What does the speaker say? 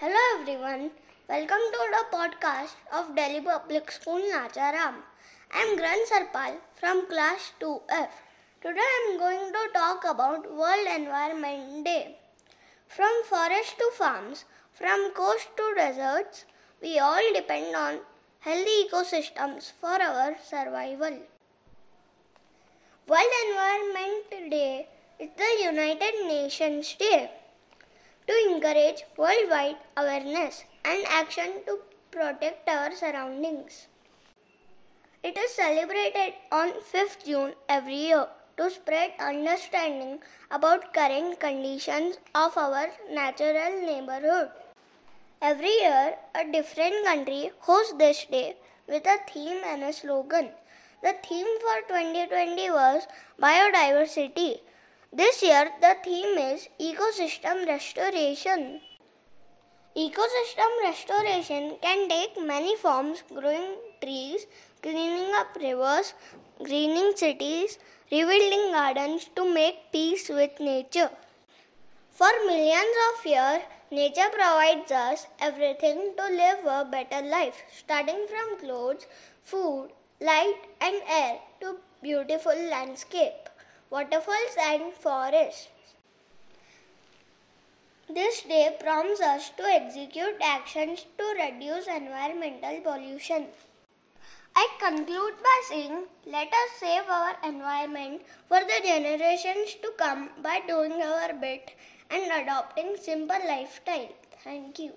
Hello everyone, welcome to the podcast of Delhi Public School Nacharam. I am Granth Satpal from class 2F. Today I am going to talk about World Environment Day. From forest to farms, from coast to deserts, we all depend on healthy ecosystems for our survival. World Environment Day is the United Nations Day to encourage worldwide awareness and action to protect our surroundings. It is celebrated on 5th June every year to spread understanding about current conditions of our natural neighborhood. Every year, a different country hosts this day with a theme and a slogan. The theme for 2020 was biodiversity this year, the theme is Ecosystem Restoration. Ecosystem restoration can take many forms growing trees, cleaning up rivers, greening cities, rebuilding gardens to make peace with nature. For millions of years, nature provides us everything to live a better life, starting from clothes, food, light, and air to beautiful landscape waterfalls, and forests. This day prompts us to execute actions to reduce environmental pollution. I conclude by saying, let us save our environment for the generations to come by doing our bit and adopting simple lifestyle. Thank you.